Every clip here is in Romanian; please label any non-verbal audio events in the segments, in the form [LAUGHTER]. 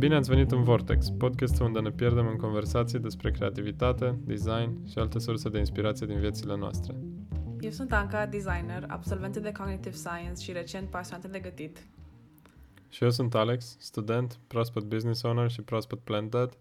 Bine ați venit în Vortex, podcastul unde ne pierdem în conversații despre creativitate, design și alte surse de inspirație din viețile noastre. Eu sunt Anca, designer, absolventă de Cognitive Science și recent pasionată de gătit. Și eu sunt Alex, student, proaspăt business owner și proaspăt plant dad.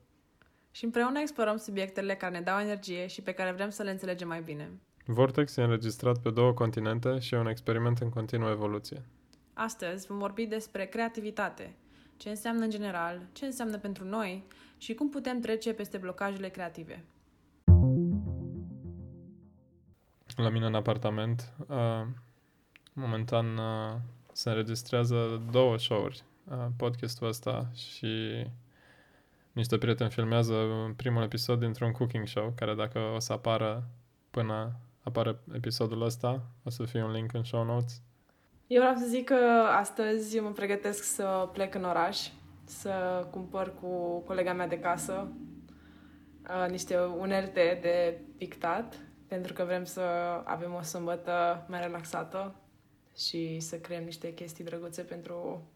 Și împreună explorăm subiectele care ne dau energie și pe care vrem să le înțelegem mai bine. Vortex e înregistrat pe două continente și e un experiment în continuă evoluție. Astăzi vom vorbi despre creativitate, ce înseamnă în general, ce înseamnă pentru noi și cum putem trece peste blocajele creative. La mine în apartament, uh, momentan uh, se înregistrează două show-uri, uh, podcastul ăsta și niște prieteni filmează primul episod dintr-un cooking show, care dacă o să apară până apare episodul ăsta, o să fie un link în show notes. Eu vreau să zic că astăzi eu mă pregătesc să plec în oraș, să cumpăr cu colega mea de casă uh, niște unelte de pictat, pentru că vrem să avem o sâmbătă mai relaxată și să creăm niște chestii drăguțe pentru...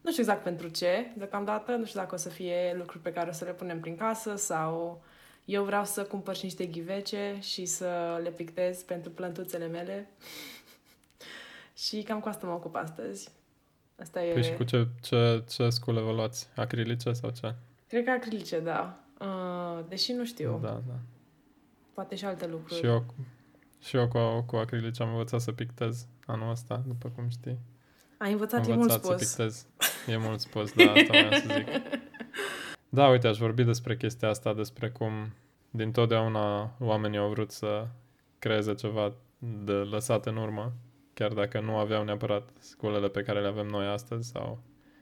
Nu știu exact pentru ce, deocamdată, nu știu dacă o să fie lucruri pe care o să le punem prin casă sau eu vreau să cumpăr și niște ghivece și să le pictez pentru plântuțele mele. Și cam cu asta mă ocup astăzi. Asta e... Păi și cu ce, ce, ce scule vă luați? Acrilice sau ce? Cred că acrilice, da. Uh, deși nu știu. Da, da. Poate și alte lucruri. Și eu, și eu cu, cu acrilice am învățat să pictez anul ăsta, după cum știi. Ai învățat, am e mult învățat spus. să pictez. E mult spus, [LAUGHS] da, asta vreau să zic. Da, uite, aș vorbi despre chestia asta, despre cum din totdeauna oamenii au vrut să creeze ceva de lăsat în urmă, chiar dacă nu aveau neapărat sculele pe care le avem noi astăzi sau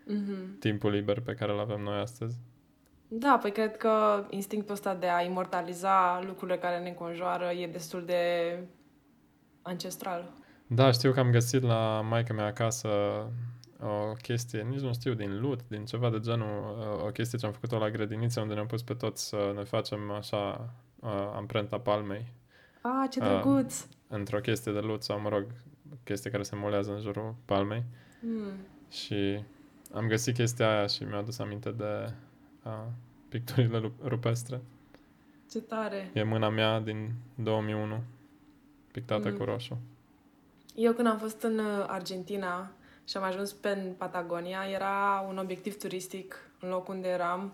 Mhm. timpul liber pe care îl avem noi astăzi. Da, păi cred că instinctul ăsta de a imortaliza lucrurile care ne înconjoară e destul de ancestral. Da, știu că am găsit la maica mea acasă o chestie, nici nu știu, din lut, din ceva de genul, o chestie ce am făcut-o la grădiniță, unde ne-am pus pe toți să ne facem așa uh, amprenta palmei Ah, ce Ah. drăguț! într-o chestie de lut sau, mă rog, chestie care se molează în jurul palmei. Mm. Și am găsit chestia aia și mi-a adus aminte de uh, picturile ru- rupestre. Ce tare! E mâna mea din 2001, pictată Mm. cu roșu. Eu când am fost în uh, Argentina și am ajuns pe în Patagonia, era un obiectiv turistic în locul unde eram.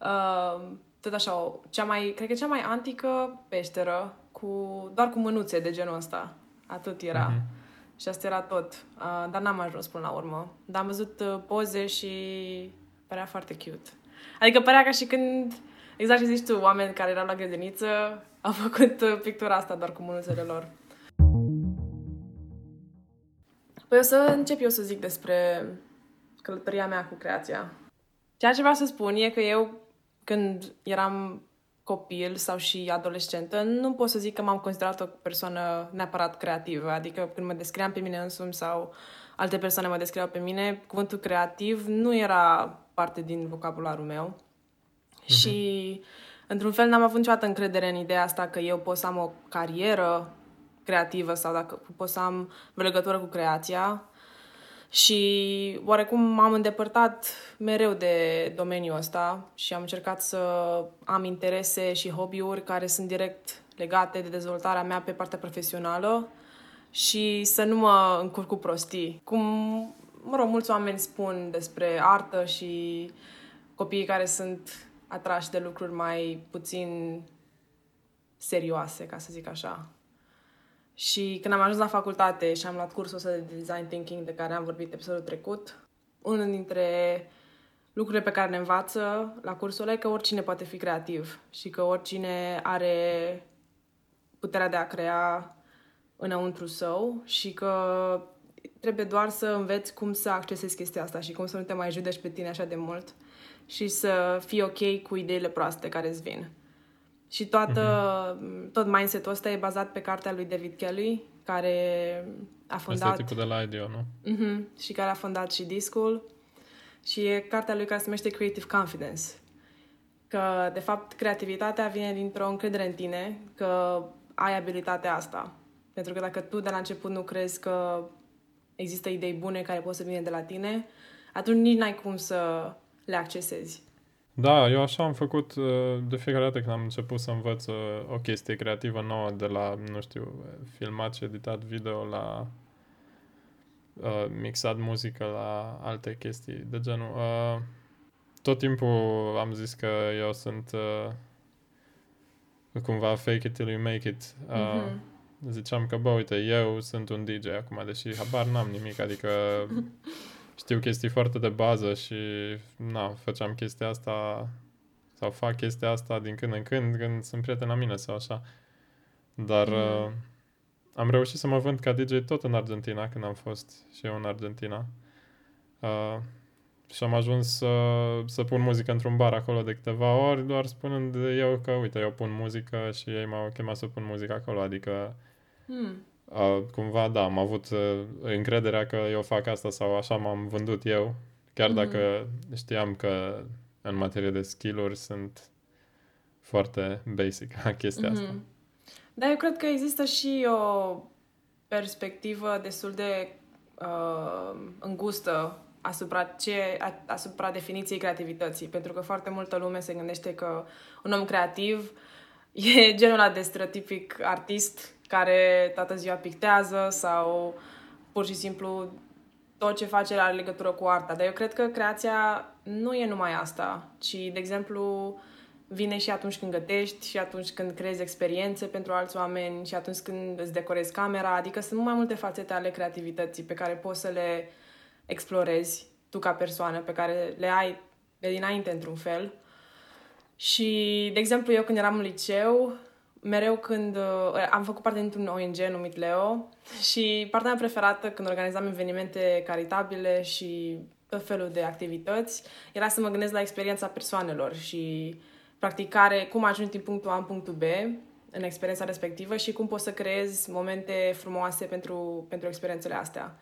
Uh, tot așa, o, cea mai, cred că cea mai antică peșteră, cu, doar cu mânuțe de genul ăsta. Atât era. Mhm. Și asta era tot. Uh, dar n-am ajuns până la urmă. Dar am văzut uh, poze și părea foarte cute. Adică părea ca și când, exact ce zici tu, oameni care erau la grădiniță au [LAUGHS] făcut uh, pictura asta doar cu mânuțele lor. Păi o să încep eu să zic despre călătoria mea cu creația. Ceea ce vreau să spun e că eu, când eram copil sau și adolescentă, nu pot să zic că m-am considerat o persoană neapărat creativă. Adică când mă descriam pe mine însumi sau alte persoane mă descriau pe mine, cuvântul creativ nu era parte din vocabularul meu. Și, într-un fel, n-am avut niciodată încredere în ideea asta că eu pot să am o carieră creativă sau dacă pot să am o legătură cu creația. Și oarecum m-am îndepărtat mereu de domeniul ăsta și am încercat să am interese și hobby-uri care sunt direct legate de dezvoltarea mea pe partea profesională și să nu mă încurc cu prostii. Cum, mă rog, mulți oameni spun despre artă și copiii care sunt atrași de lucruri mai puțin serioase, ca să zic așa. Și când am ajuns la facultate și am luat cursul ăsta de design thinking de care am vorbit episodul trecut, unul dintre lucrurile pe care ne învață la cursul ăla e că oricine poate fi creativ și că oricine are puterea de a crea înăuntru său și că trebuie doar să înveți cum să accesezi chestia asta și cum să nu te mai judeci pe tine așa de mult și să fii ok cu ideile proaste care îți vin. Și toată, mm-hmm. tot mindset-ul ăsta e bazat pe cartea lui David Kelly, care a Asta e fondat... tipul de la IDEO, nu? Mhm, și care a fondat și Discul. Și e cartea lui care se numește Creative Confidence. Că, de fapt, creativitatea vine dintr-o încredere în tine că ai abilitatea asta. Pentru că dacă tu de la început nu crezi că există idei bune care pot să vină de la tine, atunci nici n-ai cum să le accesezi. Da, eu așa am făcut uh, de fiecare dată când am început să învăț uh, o chestie creativă nouă de la, nu știu, filmat și editat video la uh, mixat muzică la alte chestii de genul. Uh, tot timpul am zis că eu sunt uh, cumva fake it till you make it. Uh, mm-hmm. Ziceam că, bă, uite, eu sunt un DJ acum, deși habar n-am nimic, adică [LAUGHS] știu chestii foarte de bază și, na, făceam chestia asta sau fac chestia asta din când în când când sunt prieten la mine sau așa. Dar mm. uh, am reușit să mă vând ca DJ tot în Argentina, când am fost și eu în Argentina. Uh, și am ajuns să, să pun muzică într-un bar acolo de câteva ori, doar spunând eu că, uite, eu pun muzică și ei m-au chemat să pun muzică acolo, adică mm. Uh, cumva, da, am avut uh, încrederea că eu fac asta sau așa m-am vândut eu, chiar mm-hmm. dacă știam că în materie de skill-uri sunt foarte basic la chestia mm-hmm. asta. Da, eu cred că există și o perspectivă destul de uh, îngustă asupra, ce, asupra definiției creativității, pentru că foarte multă lume se gândește că un om creativ [LAUGHS] e genul ăla de stereotipic artist care toată ziua pictează sau pur și simplu tot ce face are legătură cu arta. Dar eu cred că creația nu e numai asta, ci, de exemplu, vine și atunci când gătești, și atunci când creezi experiențe pentru alți oameni, și atunci când îți decorezi camera. Adică sunt mai multe fațete ale creativității pe care poți să le explorezi tu ca persoană, pe care le ai de dinainte într-un fel. Și, de exemplu, eu când eram în liceu, mereu când uh, am făcut parte dintr-un ONG numit Leo și partea mea preferată când organizam evenimente caritabile și tot felul de activități era să mă gândesc la experiența persoanelor și practicare, cum ajungi din punctul A în punctul B în experiența respectivă și cum poți să creezi momente frumoase pentru, pentru experiențele astea.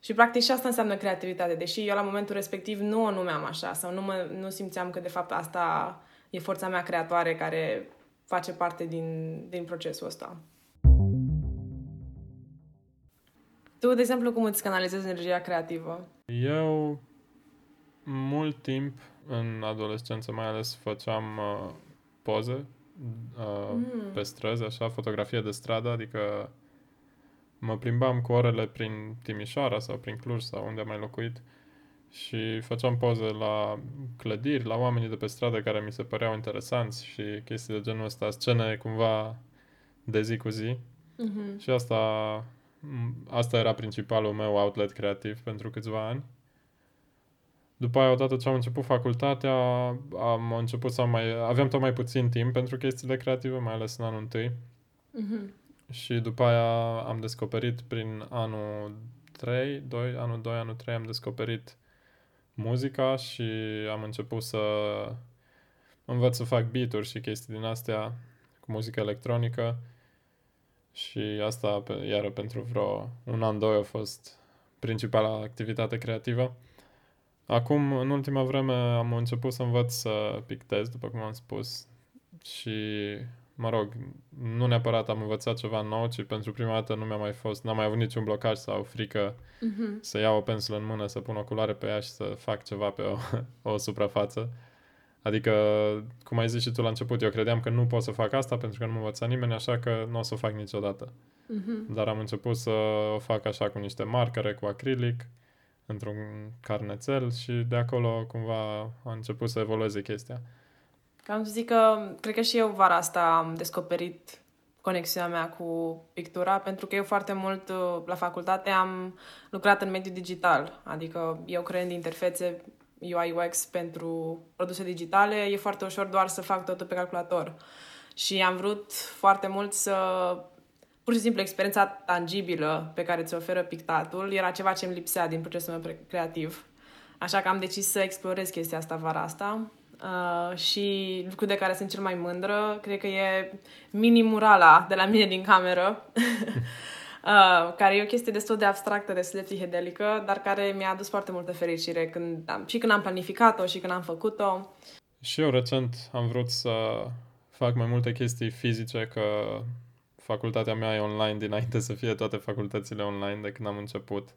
Și practic și asta înseamnă creativitate, deși eu la momentul respectiv nu o numeam așa sau nu, mă, nu simțeam că de fapt asta e forța mea creatoare care face parte din, din procesul ăsta. Tu, de exemplu, cum îți canalizezi energia creativă? Eu mult timp în adolescență mai ales făceam uh, poze uh, mm. pe străzi, așa, fotografie de stradă, adică mă plimbam cu orele prin Timișoara sau prin Cluj sau unde am mai locuit și făceam poze la clădiri, la oamenii de pe stradă care mi se păreau interesanți și chestii de genul ăsta, scene cumva de zi cu zi. Mm-hmm. Și asta, asta era principalul meu outlet creativ pentru câțiva ani. După aia, odată ce am început facultatea, am început să mai... Aveam tot mai puțin timp pentru chestiile creative, mai ales în anul întâi. Mm-hmm. Și după aia am descoperit prin anul 3, 2, anul 2, anul 3 am descoperit muzica și am început să învăț să fac beat-uri și chestii din astea cu muzică electronică și asta iară pentru vreo un an, doi a fost principala activitate creativă. Acum, în ultima vreme, am început să învăț să pictez, după cum am spus, și mă rog, nu neapărat am învățat ceva nou, ci pentru prima dată nu mi-a mai fost, n-am mai avut niciun blocaj sau frică uh-huh. să iau o pensulă în mână, să pun o culoare pe ea și să fac ceva pe o, [LAUGHS] o suprafață. Adică, cum ai zis și tu la început, eu credeam că nu pot să fac asta pentru că nu mă învăța nimeni, așa că nu o să o fac niciodată. Uh-huh. Dar am început să o fac așa cu niște marcare, cu acrilic, într-un carnețel și de acolo cumva a început să evolueze chestia. Am să zic că cred că și eu vara asta am descoperit conexiunea mea cu pictura, pentru că eu foarte mult uh, la facultate am lucrat în mediul digital, adică eu creând interfețe UI UX pentru produse digitale, e foarte ușor doar să fac totul pe calculator. Și am vrut foarte mult să pur și simplu experiența tangibilă pe care ți oferă pictatul era ceva ce îmi lipsea din procesul meu creativ. Așa că am decis să explorez chestia asta vara asta Uh, și lucrul de care sunt cel mai mândră, cred că e mini-murala de la mine din cameră, [LAUGHS] uh, care e o chestie destul de abstractă, destul de psihedelică, dar care mi-a adus foarte multă fericire când am, și când am planificat-o și când am făcut-o. Și eu recent am vrut să fac mai multe chestii fizice, că facultatea mea e online dinainte să fie toate facultățile online de când am început.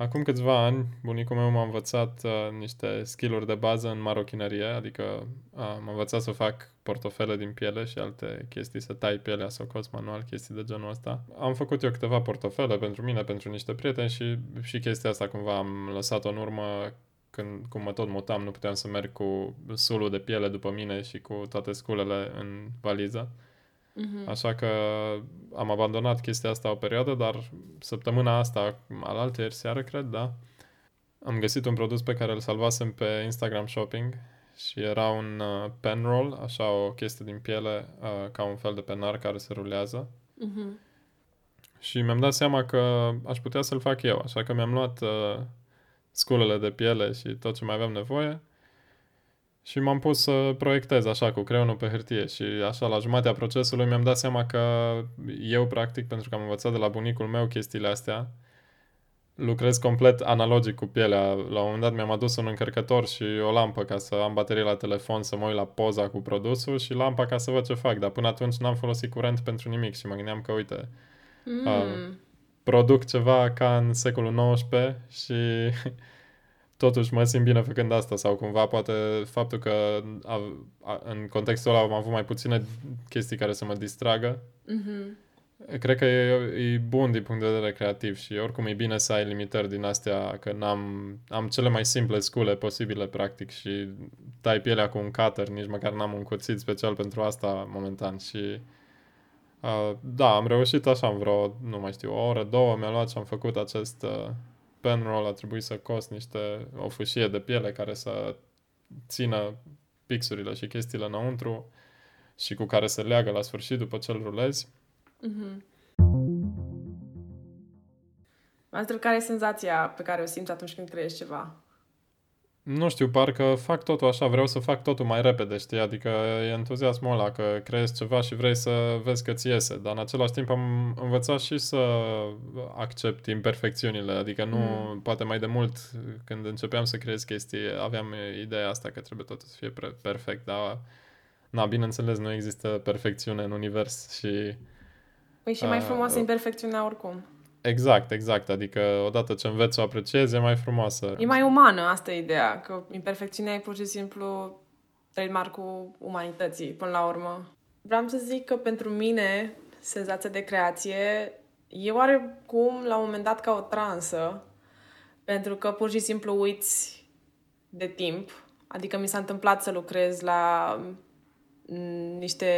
Acum câțiva ani, bunicul meu m-a învățat uh, niște skill-uri de bază în marochinărie, adică uh, m-a învățat să fac portofele din piele și alte chestii, să tai pielea, să o cos manual, chestii de genul ăsta. Am făcut eu câteva portofele pentru mine, pentru niște prieteni și, și chestia asta cumva am lăsat-o în urmă când, cum mă tot mutam, nu puteam să merg cu sulul de piele după mine și cu toate sculele în valiză. Mm-hmm. Așa că am abandonat chestia asta o perioadă, dar săptămâna asta, al ieri seară, cred, da, am găsit un produs pe care îl salvasem pe Instagram Shopping și era un uh, pen roll, așa o chestie din piele, uh, ca un fel de penar care se rulează. Mm-hmm. Și mi-am dat seama că aș putea să-l fac eu, așa că mi-am luat uh, sculele de piele și tot ce mai aveam nevoie și m-am pus să proiectez așa cu creionul pe hârtie și așa la jumatea procesului mi-am dat seama că eu practic, pentru că am învățat de la bunicul meu chestiile astea, lucrez complet analogic cu pielea. La un moment dat mi-am adus un încărcător și o lampă ca să am baterie la telefon, să mă uit la poza cu produsul și lampa ca să văd ce fac. Dar până atunci n-am folosit curent pentru nimic și mă gândeam că, uite, mm. uh, produc ceva ca în secolul XIX și [LAUGHS] totuși mă simt bine făcând asta sau cumva poate faptul că a, a, în contextul ăla am avut mai puține chestii care să mă distragă. Mm-hmm. Cred că e, e bun din punct de vedere creativ și oricum e bine să ai limitări din astea, că n-am, am cele mai simple scule posibile practic și tai pielea cu un cutter, nici măcar n-am un cuțit special pentru asta momentan și uh, da, am reușit așa în vreo, nu mai știu, o oră, două mi-a luat și am făcut acest uh, pen roll a trebuit să cost niște, o fâșie de piele care să țină pixurile și chestiile înăuntru și cu care se leagă la sfârșit după ce îl rulezi. Mm-hmm. Astfel, care e senzația pe care o simți atunci când creezi ceva? Nu știu, parcă fac totul așa, vreau să fac totul mai repede, știi? Adică e entuziasmul ăla că creezi ceva și vrei să vezi că ți iese, dar în același timp am învățat și să accept imperfecțiunile, adică nu, mm. poate mai de mult când începeam să creez chestii, aveam ideea asta că trebuie totul să fie perfect, dar na, bineînțeles, nu există perfecțiune în univers și... Păi și mai frumoasă uh, imperfecțiunea oricum. Exact, exact. Adică odată ce înveți să o apreciezi, e mai frumoasă. E mai umană, asta e ideea. Că imperfecțiunea e pur și simplu trademark-ul umanității, până la urmă. Vreau să zic că pentru mine, senzația de creație e oarecum la un moment dat ca o transă, pentru că pur și simplu uiți de timp. Adică mi s-a întâmplat să lucrez la niște,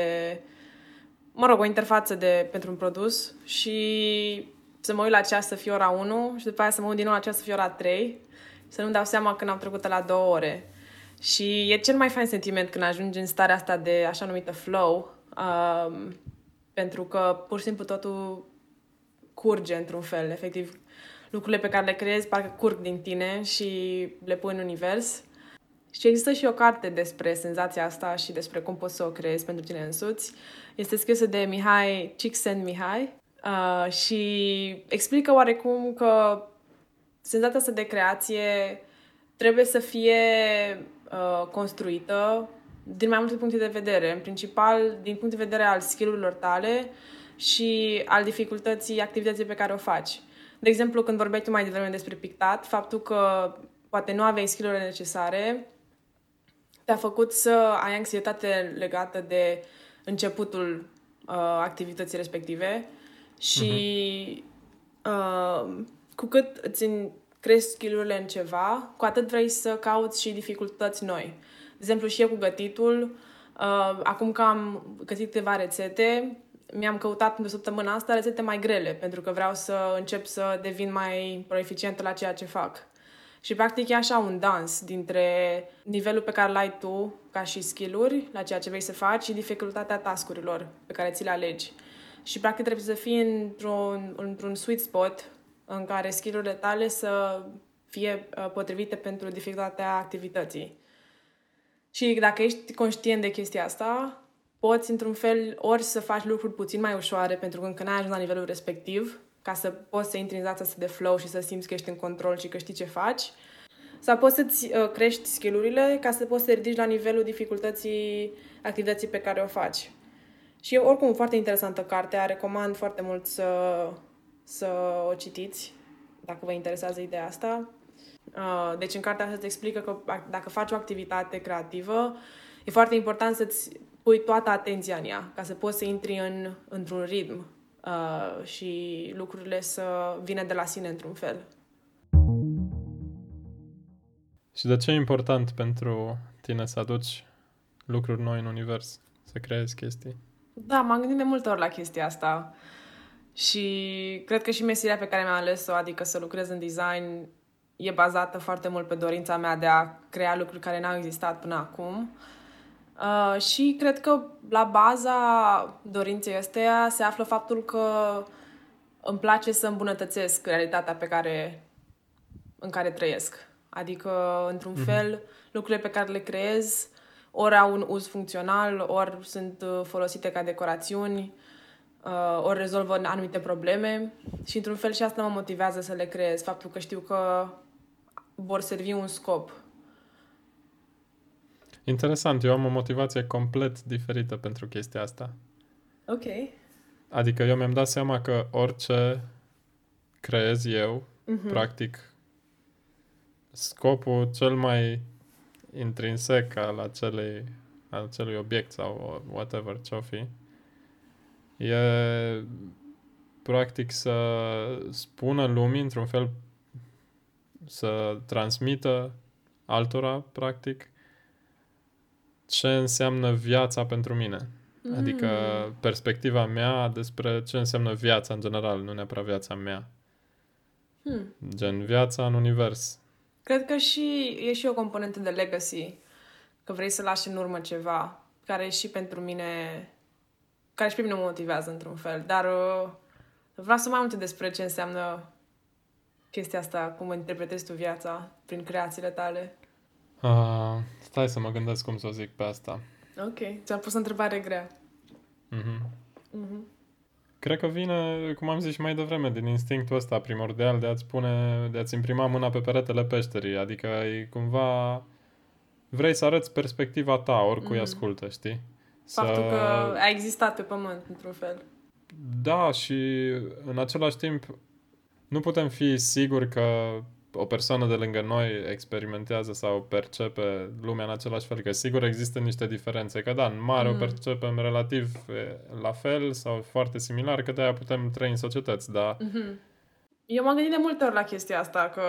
mă rog, o interfață de, pentru un produs și să mă uit la ceas să fie ora 1 și după aia să mă uit din nou la ceas să fie ora 3 să nu-mi dau seama când am trecut la două ore. Și e cel mai fain sentiment când ajungi în starea asta de așa numită flow, um, pentru că pur și simplu totul curge într-un fel. Efectiv, lucrurile pe care le creezi parcă curg din tine și le pui în univers. Și există și o carte despre senzația asta și despre cum poți să o creezi pentru tine însuți. Este scrisă de Mihai Csikszentmihalyi Uh, și explică oarecum că senzația asta de creație trebuie să fie uh, construită din mai multe puncte de vedere. În principal, din punct de vedere al skillurilor tale și al dificultății activității pe care o faci. De exemplu, când vorbeai tu mai devreme despre pictat, faptul că poate nu aveai skillurile necesare te-a făcut să ai anxietate legată de începutul uh, activității respective și uh-huh. uh, cu cât îți crești skill în ceva, cu atât vrei să cauți și dificultăți noi. De exemplu, și eu cu gătitul, uh, acum că am gătit câteva rețete, mi-am căutat în săptămâna asta rețete mai grele, pentru că vreau să încep să devin mai proeficientă la ceea ce fac. Și practic e așa un dans dintre nivelul pe care l-ai tu ca și skill-uri la ceea ce vrei să faci și dificultatea tascurilor pe care ți le alegi și practic trebuie să fii într-un, într-un sweet spot în care skillurile tale să fie uh, potrivite pentru dificultatea activității. Și dacă ești conștient de chestia asta, poți într-un fel ori să faci lucruri puțin mai ușoare pentru că încă n-ai ajuns la nivelul respectiv, ca să poți să intri în zața asta de flow și să simți că ești în control și că știi ce faci, sau poți să-ți uh, crești skillurile ca să poți să te ridici la nivelul dificultății activității pe care o faci. Și e oricum foarte interesantă cartea, recomand foarte mult să, să o citiți. dacă vă interesează ideea asta. Uh, deci în cartea asta se explică că dacă faci o activitate creativă, e foarte important să-ți pui toată atenția în ea, ca să poți să intri în, într-un ritm uh, și lucrurile să vină de la sine într-un fel. Și de ce e important pentru tine să aduci lucruri noi în univers, să creezi chestii? Da, m-am gândit de multe ori la chestia asta. Și cred că și meseria pe care mi-am ales-o, adică să lucrez în design, e bazată foarte mult pe dorința mea de a crea lucruri care n-au existat până acum. Uh, și cred că la baza dorinței astea se află faptul că îmi place să îmbunătățesc realitatea pe care, în care trăiesc. Adică, într-un mm-hmm. fel, lucrurile pe care le creez ori au un uz funcțional, ori sunt uh, folosite ca decorațiuni, uh, ori rezolvă anumite probleme și într-un fel și asta mă motivează să le creez, faptul că știu că vor servi un scop. Interesant, eu am o motivație complet diferită pentru chestia asta. Ok. Adică eu mi-am dat seama că orice creez eu, uh-huh. practic, scopul cel mai intrinsec al acelei, al acelui obiect sau whatever ce-o fi, e practic să spună lumii într-un fel să transmită altora, practic, ce înseamnă viața pentru mine. Mm. Adică perspectiva mea despre ce înseamnă viața în general, nu neapărat viața mea. Hmm. Gen viața în univers. Cred că și e și o componentă de legacy, că vrei să lași în urmă ceva, care și pentru mine, care și pe mine mă motivează într-un fel, dar uh, vreau să mai multe despre ce înseamnă chestia asta, cum interpretezi tu viața prin creațiile tale. Uh, stai să mă gândesc cum să o zic pe asta. Ok, ți-am pus o întrebare grea. Mhm. Mhm. Cred că vine, cum am zis și mai devreme, din instinctul ăsta primordial de a-ți pune, de a-ți imprima mâna pe peretele peșterii. Adică e cumva... Vrei să arăți perspectiva ta, oricui mm. ascultă, știi? Faptul să... că a existat pe pământ, într-un fel. Da, și în același timp nu putem fi siguri că o persoană de lângă noi experimentează sau percepe lumea în același fel, că sigur există niște diferențe, că da, în mare mm. o percepem relativ la fel sau foarte similar, că de-aia putem trăi în societăți, dar... Mm-hmm. Eu m-am gândit de multe ori la chestia asta, că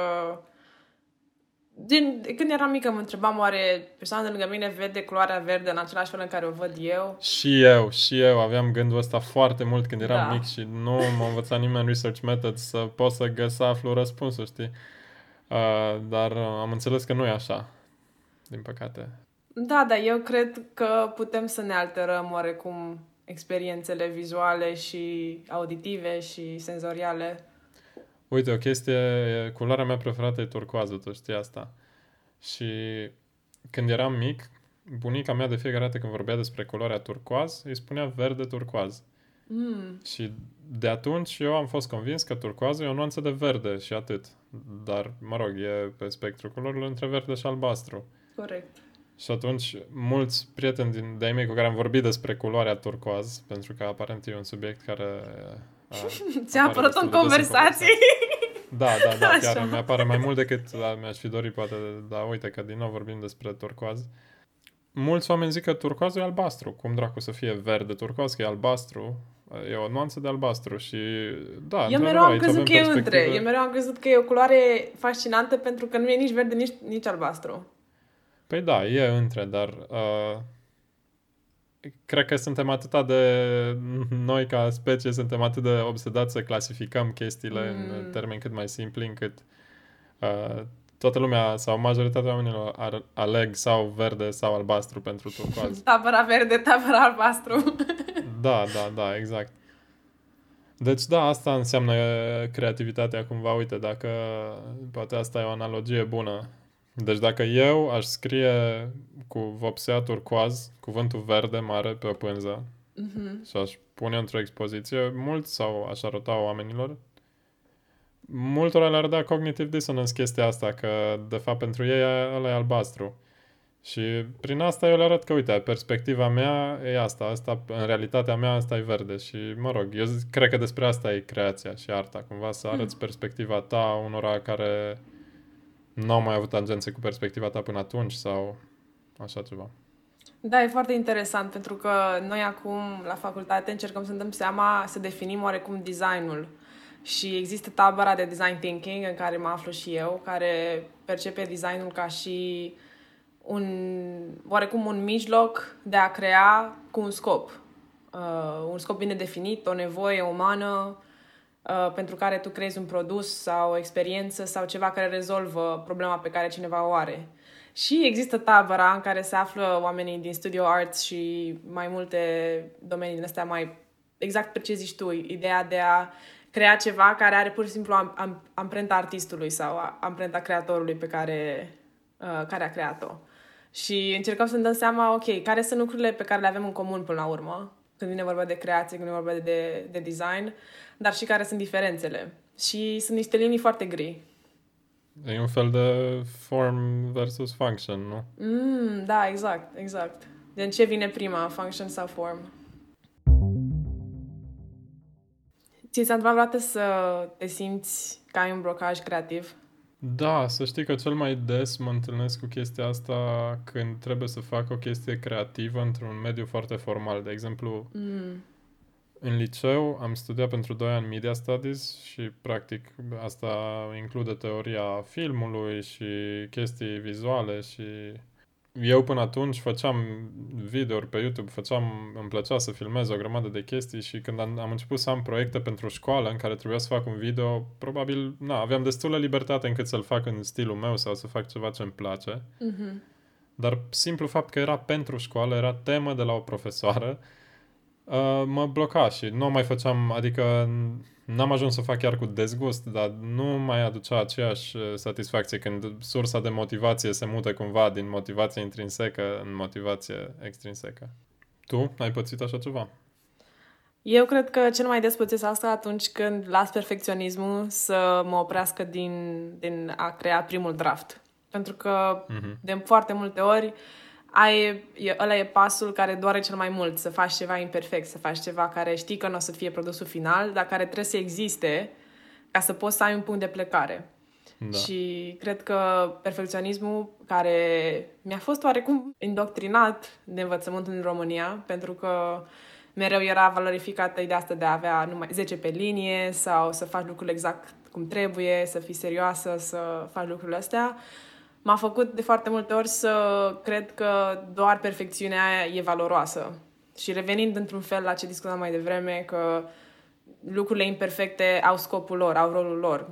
din, când eram mică mă întrebam oare persoana de lângă mine vede culoarea verde în același fel în care o văd eu? Și eu, și eu aveam gândul ăsta foarte mult când eram da. mic și nu m-a învățat nimeni research methods să pot să găs aflu răspunsul, știi? Uh, dar am înțeles că nu e așa, din păcate. Da, dar eu cred că putem să ne alterăm oarecum experiențele vizuale și auditive și senzoriale. Uite, o chestie, culoarea mea preferată e turcoază, tu știi asta. Și când eram mic, bunica mea de fiecare dată când vorbea despre culoarea turcoaz, îi spunea verde turcoaz. Mm. Și de atunci eu am fost convins că turcoazul e o nuanță de verde și atât. Dar, mă rog, e pe spectru culorilor între verde și albastru. Corect. Și atunci, mulți prieteni din de mei cu care am vorbit despre culoarea turcoaz, pentru că aparent e un subiect care... [LAUGHS] Ți-a apărut în conversații? Da, da, da, [LAUGHS] chiar Așa. mi-apare mai mult decât da, mi-aș fi dorit, poate, da, uite că din nou vorbim despre turcoaz. Mulți oameni zic că turcoazul e albastru. Cum dracu să fie verde turcoaz, că e albastru? E o nuanță de albastru și da, Eu mereu am crezut că e între. Eu mereu am crezut că e o culoare fascinantă pentru că nu e nici verde, nici, nici albastru. Păi da, e între, dar uh, cred că suntem atât de... Noi ca specie suntem atât de obsedați să clasificăm chestiile mm. în termeni cât mai simpli încât uh, toată lumea sau majoritatea oamenilor ar, aleg sau verde sau albastru pentru turcoaz. [LAUGHS] Tabăra verde, tabăra albastru. [LAUGHS] da, da, da, exact. Deci da, asta înseamnă creativitatea cumva, uite, dacă poate asta e o analogie bună. Deci dacă eu aș scrie cu vopsea turcoaz cuvântul verde mare pe o pânză mm-hmm. și aș pune într-o expoziție, mulți sau aș arăta oamenilor, multora le-ar da cognitive dissonance chestia asta, că de fapt pentru ei ăla e albastru. Și prin asta eu le arăt că, uite, perspectiva mea e asta, asta, în realitatea mea asta e verde și, mă rog, eu zic, cred că despre asta e creația și arta, cumva să arăți mm. perspectiva ta unora care nu au mai avut tangențe cu perspectiva ta până atunci sau așa ceva. Da, e foarte interesant pentru că noi acum la facultate încercăm să dăm seama, să definim oarecum designul. Și există tabăra de design thinking în care mă aflu și eu, care percepe designul ca și un, oarecum un mijloc de a crea cu un scop. Uh, un scop bine definit, o nevoie umană uh, pentru care tu creezi un produs sau o experiență sau ceva care rezolvă problema pe care cineva o are. Și există tabăra în care se află oamenii din studio arts și mai multe domenii din astea mai exact pe ce zici tu, ideea de a crea ceva care are pur și simplu am, am, amprenta artistului sau amprenta creatorului pe care, uh, care a creat-o. Și încercăm să ne dăm seama, ok, care sunt lucrurile pe care le avem în comun până la urmă, când vine vorba de creație, când vine vorba de, de design, dar și care sunt diferențele. Și sunt niște linii foarte gri. E un fel de form versus function, nu? Mm, da, exact, exact. De ce vine prima, function sau form? Ți s-a întâmplat vreodată să te simți că ai un blocaj creativ? Da, să știi că cel mai des mă întâlnesc cu chestia asta când trebuie să fac o chestie creativă într-un mediu foarte formal. De exemplu, mm. în liceu am studiat pentru 2 ani Media Studies și, practic, asta include teoria filmului și chestii vizuale și eu până atunci făceam videouri pe YouTube, făceam, îmi plăcea să filmez o grămadă de chestii și când am, am început să am proiecte pentru școală în care trebuia să fac un video, probabil, na, aveam destulă libertate încât să-l fac în stilul meu sau să fac ceva ce îmi place. Mm-hmm. Dar simplu fapt că era pentru școală, era temă de la o profesoară, uh, mă bloca și nu mai făceam, adică N-am ajuns să fac chiar cu dezgust, dar nu mai aducea aceeași uh, satisfacție când sursa de motivație se mută cumva din motivație intrinsecă în motivație extrinsecă. Tu ai pățit așa ceva? Eu cred că cel mai des pățesc asta atunci când las perfecționismul să mă oprească din, din a crea primul draft. Pentru că mm-hmm. de foarte multe ori uh, ai, e, ăla e pasul care doare cel mai mult, să faci ceva imperfect, să faci ceva care știi că nu o să fie produsul final, dar care trebuie să existe ca să poți să ai un punct de plecare. Da. Și cred că perfecționismul care mi-a fost oarecum indoctrinat de învățământul în România, pentru că mereu era valorificată ideea asta de a avea numai 10 pe linie sau să faci lucrurile exact cum trebuie, să fii serioasă, să faci lucrurile astea m-a făcut de foarte multe ori să cred că doar perfecțiunea e valoroasă. Și revenind într-un fel la ce discutam mai devreme, că lucrurile imperfecte au scopul lor, au rolul lor.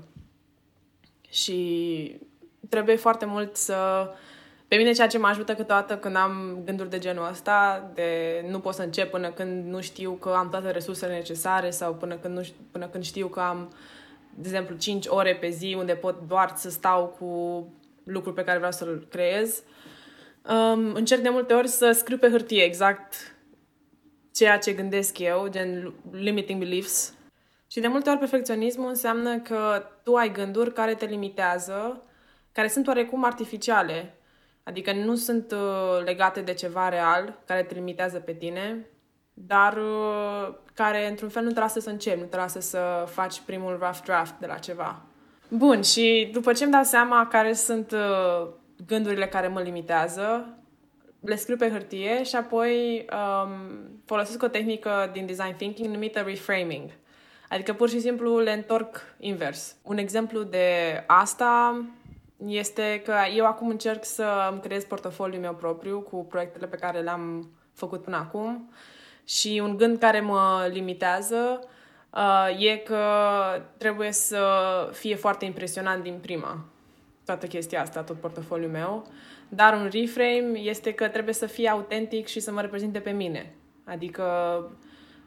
Și trebuie foarte mult să... Pe mine ceea ce mă ajută câteodată când am gânduri de genul ăsta, de nu pot să încep până când nu știu că am toate resursele necesare sau până când, nu, până când știu că am, de exemplu, 5 ore pe zi unde pot doar să stau cu lucruri pe care vreau să-l creez. Um, încerc de multe ori să scriu pe hârtie exact ceea ce gândesc eu, gen limiting beliefs. Și de multe ori perfecționismul înseamnă că tu ai gânduri care te limitează, care sunt oarecum artificiale, adică nu sunt uh, legate de ceva real, care te limitează pe tine, dar uh, care într-un fel nu te lasă să începi, nu te lasă să faci primul rough draft de la ceva. Bun, și după ce îmi dau seama care sunt uh, gândurile care mă limitează, le scriu pe hârtie și apoi um, folosesc o tehnică din design thinking numită reframing. Adică pur și simplu le întorc invers. Un exemplu de asta este că eu acum încerc să îmi creez portofoliul meu propriu cu proiectele pe care le-am făcut până acum și un gând care mă limitează uh, e că trebuie să fie foarte impresionant din prima toată chestia asta, tot portofoliul meu. Dar un reframe este că trebuie să fie autentic și să mă reprezinte pe mine. Adică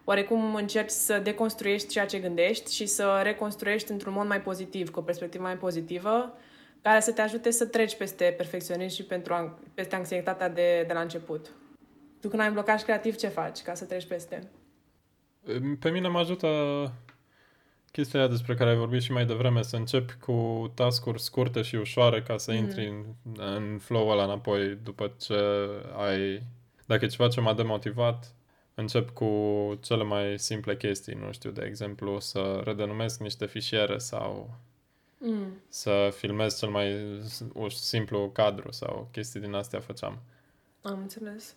oarecum încerci să deconstruiești ceea ce gândești și să reconstruiești într-un mod mai pozitiv, cu o perspectivă mai pozitivă, care să te ajute să treci peste perfecționism și pentru, peste anxietatea de, de la început. Tu când ai un blocaj creativ, ce faci ca să treci peste? Pe mine mă ajută chestia aia despre care ai vorbit și mai devreme, să începi cu task-uri scurte și ușoare ca să mm. intri în, în flow ăla înapoi după ce ai... Dacă e ceva ce m-a demotivat, încep cu cele mai simple chestii, nu știu, de exemplu, să redenumesc niște fișiere sau mm. să filmez cel mai simplu cadru sau chestii din astea făceam. Am înțeles.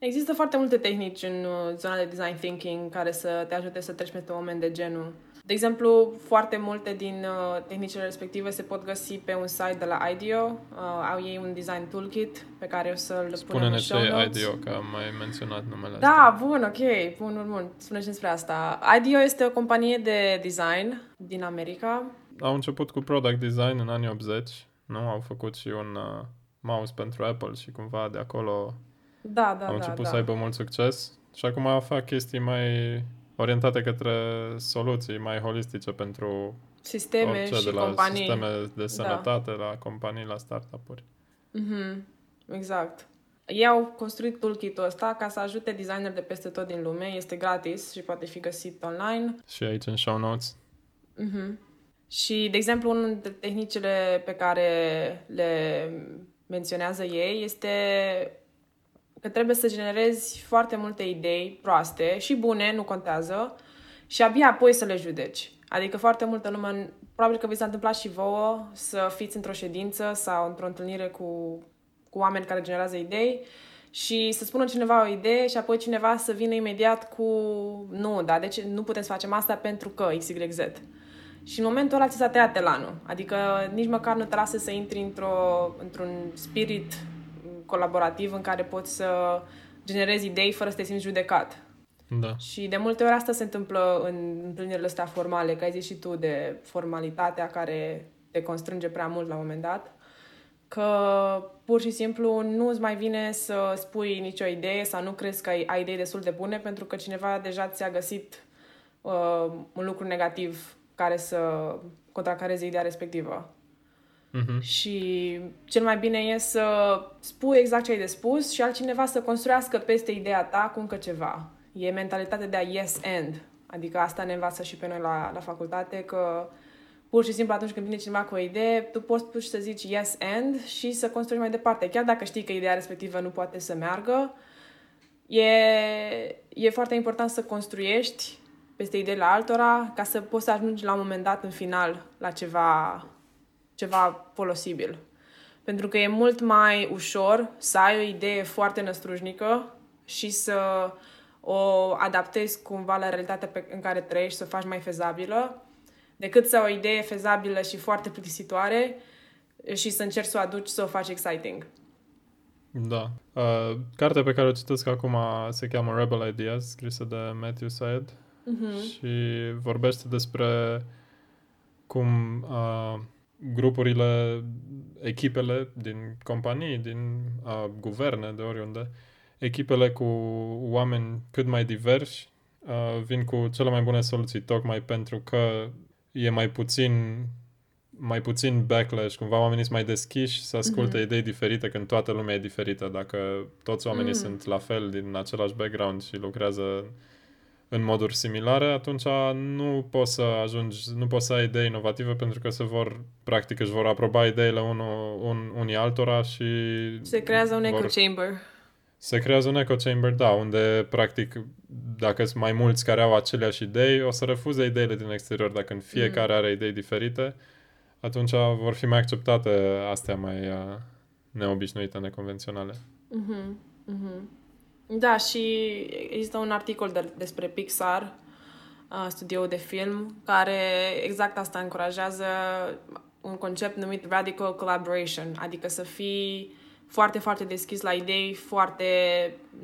Există foarte multe tehnici în uh, zona de design thinking care să te ajute să treci peste un moment de genul. De exemplu, foarte multe din uh, tehnicile respective se pot găsi pe un site de la IDEO. Uh, au ei un design toolkit pe care o să-l punem în show notes. Spune-ne ce e IDEO, că am mai menționat numele Da, asta. bun, ok, bun, bun, bun. Spune-și despre asta. IDEO este o companie de design din America. Au început cu product design în anii 80, nu? Au făcut și un uh, mouse pentru Apple și cumva de acolo da, da, au da, început da. să aibă mult succes și acum fac chestii mai orientate către soluții mai holistice pentru sisteme orice, și de la companii. sisteme de sănătate, da. la companii, la startup-uri. Mm-hmm. Exact. Ei au construit toolkit-ul ăsta ca să ajute designer de peste tot din lume. Este gratis și poate fi găsit online. Și aici în show notes. Mm-hmm. Și, de exemplu, unul dintre tehnicile pe care le menționează ei este că trebuie să generezi foarte multe idei proaste și bune, nu contează, și abia apoi să le judeci. Adică foarte multă lume, probabil că vi s-a întâmplat și vouă să fiți într-o ședință sau într-o întâlnire cu, cu oameni care generează idei și să spună cineva o idee și apoi cineva să vină imediat cu nu, da, deci nu putem să facem asta pentru că XYZ. Și în momentul ăla ți s-a tăiat elanul. Adică nici măcar nu te lasă să intri într-o, într-un spirit colaborativ în care poți să generezi idei fără să te simți judecat. Da. Și de multe ori asta se întâmplă în întâlnirile astea formale, că ai zis și tu de formalitatea care te constrânge prea mult la un moment dat, că pur și simplu nu îți mai vine să spui nicio idee sau nu crezi că ai, ai idei destul de bune pentru că cineva deja ți-a găsit uh, un lucru negativ care să contracareze ideea respectivă. Uh-huh. Și cel mai bine e să spui exact ce ai de spus și altcineva să construiască peste ideea ta cu încă ceva. E mentalitatea de a yes and. Adică asta ne învață și pe noi la, la facultate, că pur și simplu atunci când vine cineva cu o idee, tu poți pur și să zici yes and și să construiești mai departe. Chiar dacă știi că ideea respectivă nu poate să meargă, e, e foarte important să construiești peste ideile altora ca să poți să ajungi la un moment dat în final la ceva ceva folosibil. Pentru că e mult mai ușor să ai o idee foarte năstrușnică și să o adaptezi cumva la realitatea pe, în care trăiești, să o faci mai fezabilă, decât să o idee fezabilă și foarte plictisitoare și să încerci să o aduci să o faci exciting. Da. Uh, cartea pe care o citesc acum se cheamă Rebel Ideas, scrisă de Matthew Syed uh-huh. și vorbește despre cum uh, grupurile, echipele din companii, din uh, guverne, de oriunde, echipele cu oameni cât mai diversi uh, vin cu cele mai bune soluții, tocmai pentru că e mai puțin mai puțin backlash, cumva oamenii sunt mai deschiși să asculte mm-hmm. idei diferite când toată lumea e diferită. Dacă toți oamenii mm. sunt la fel, din același background și lucrează în moduri similare, atunci nu poți să ajungi, nu poți să ai idei inovative pentru că se vor, practic, își vor aproba ideile unul, un, unii altora și... Se creează un echo chamber. Se creează un echo chamber, da, unde, practic, dacă sunt mai mulți care au aceleași idei, o să refuze ideile din exterior. Dacă în fiecare mm. are idei diferite, atunci vor fi mai acceptate astea mai uh, neobișnuite, neconvenționale. Mm-hmm. Mm-hmm. Da, și există un articol de, despre Pixar, uh, studioul de film, care exact asta încurajează un concept numit radical collaboration, adică să fii foarte, foarte deschis la idei foarte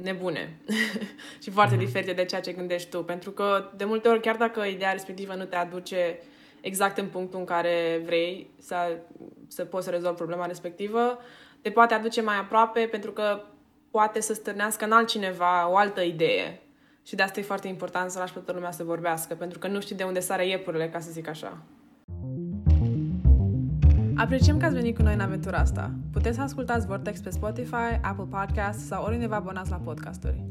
nebune [LAUGHS] și foarte mm-hmm. diferite de ceea ce gândești tu. Pentru că, de multe ori, chiar dacă ideea respectivă nu te aduce exact în punctul în care vrei să, să poți să rezolvi problema respectivă, te poate aduce mai aproape pentru că poate să stârnească în altcineva o altă idee. Și de asta e foarte important să lași pe toată lumea să vorbească, pentru că nu știi de unde sare iepurile, ca să zic așa. Apreciem că ați venit cu noi în aventura asta. Puteți să ascultați Vortex pe Spotify, Apple Podcast sau oriunde vă abonați la podcasturi.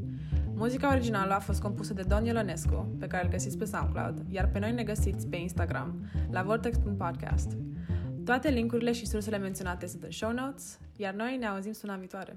Muzica originală a fost compusă de Don Iolănescu, pe care îl găsiți pe SoundCloud, iar pe noi ne găsiți pe Instagram, la vortex.podcast. Toate linkurile și sursele menționate sunt în show notes, iar noi ne auzim săptămâna viitoare.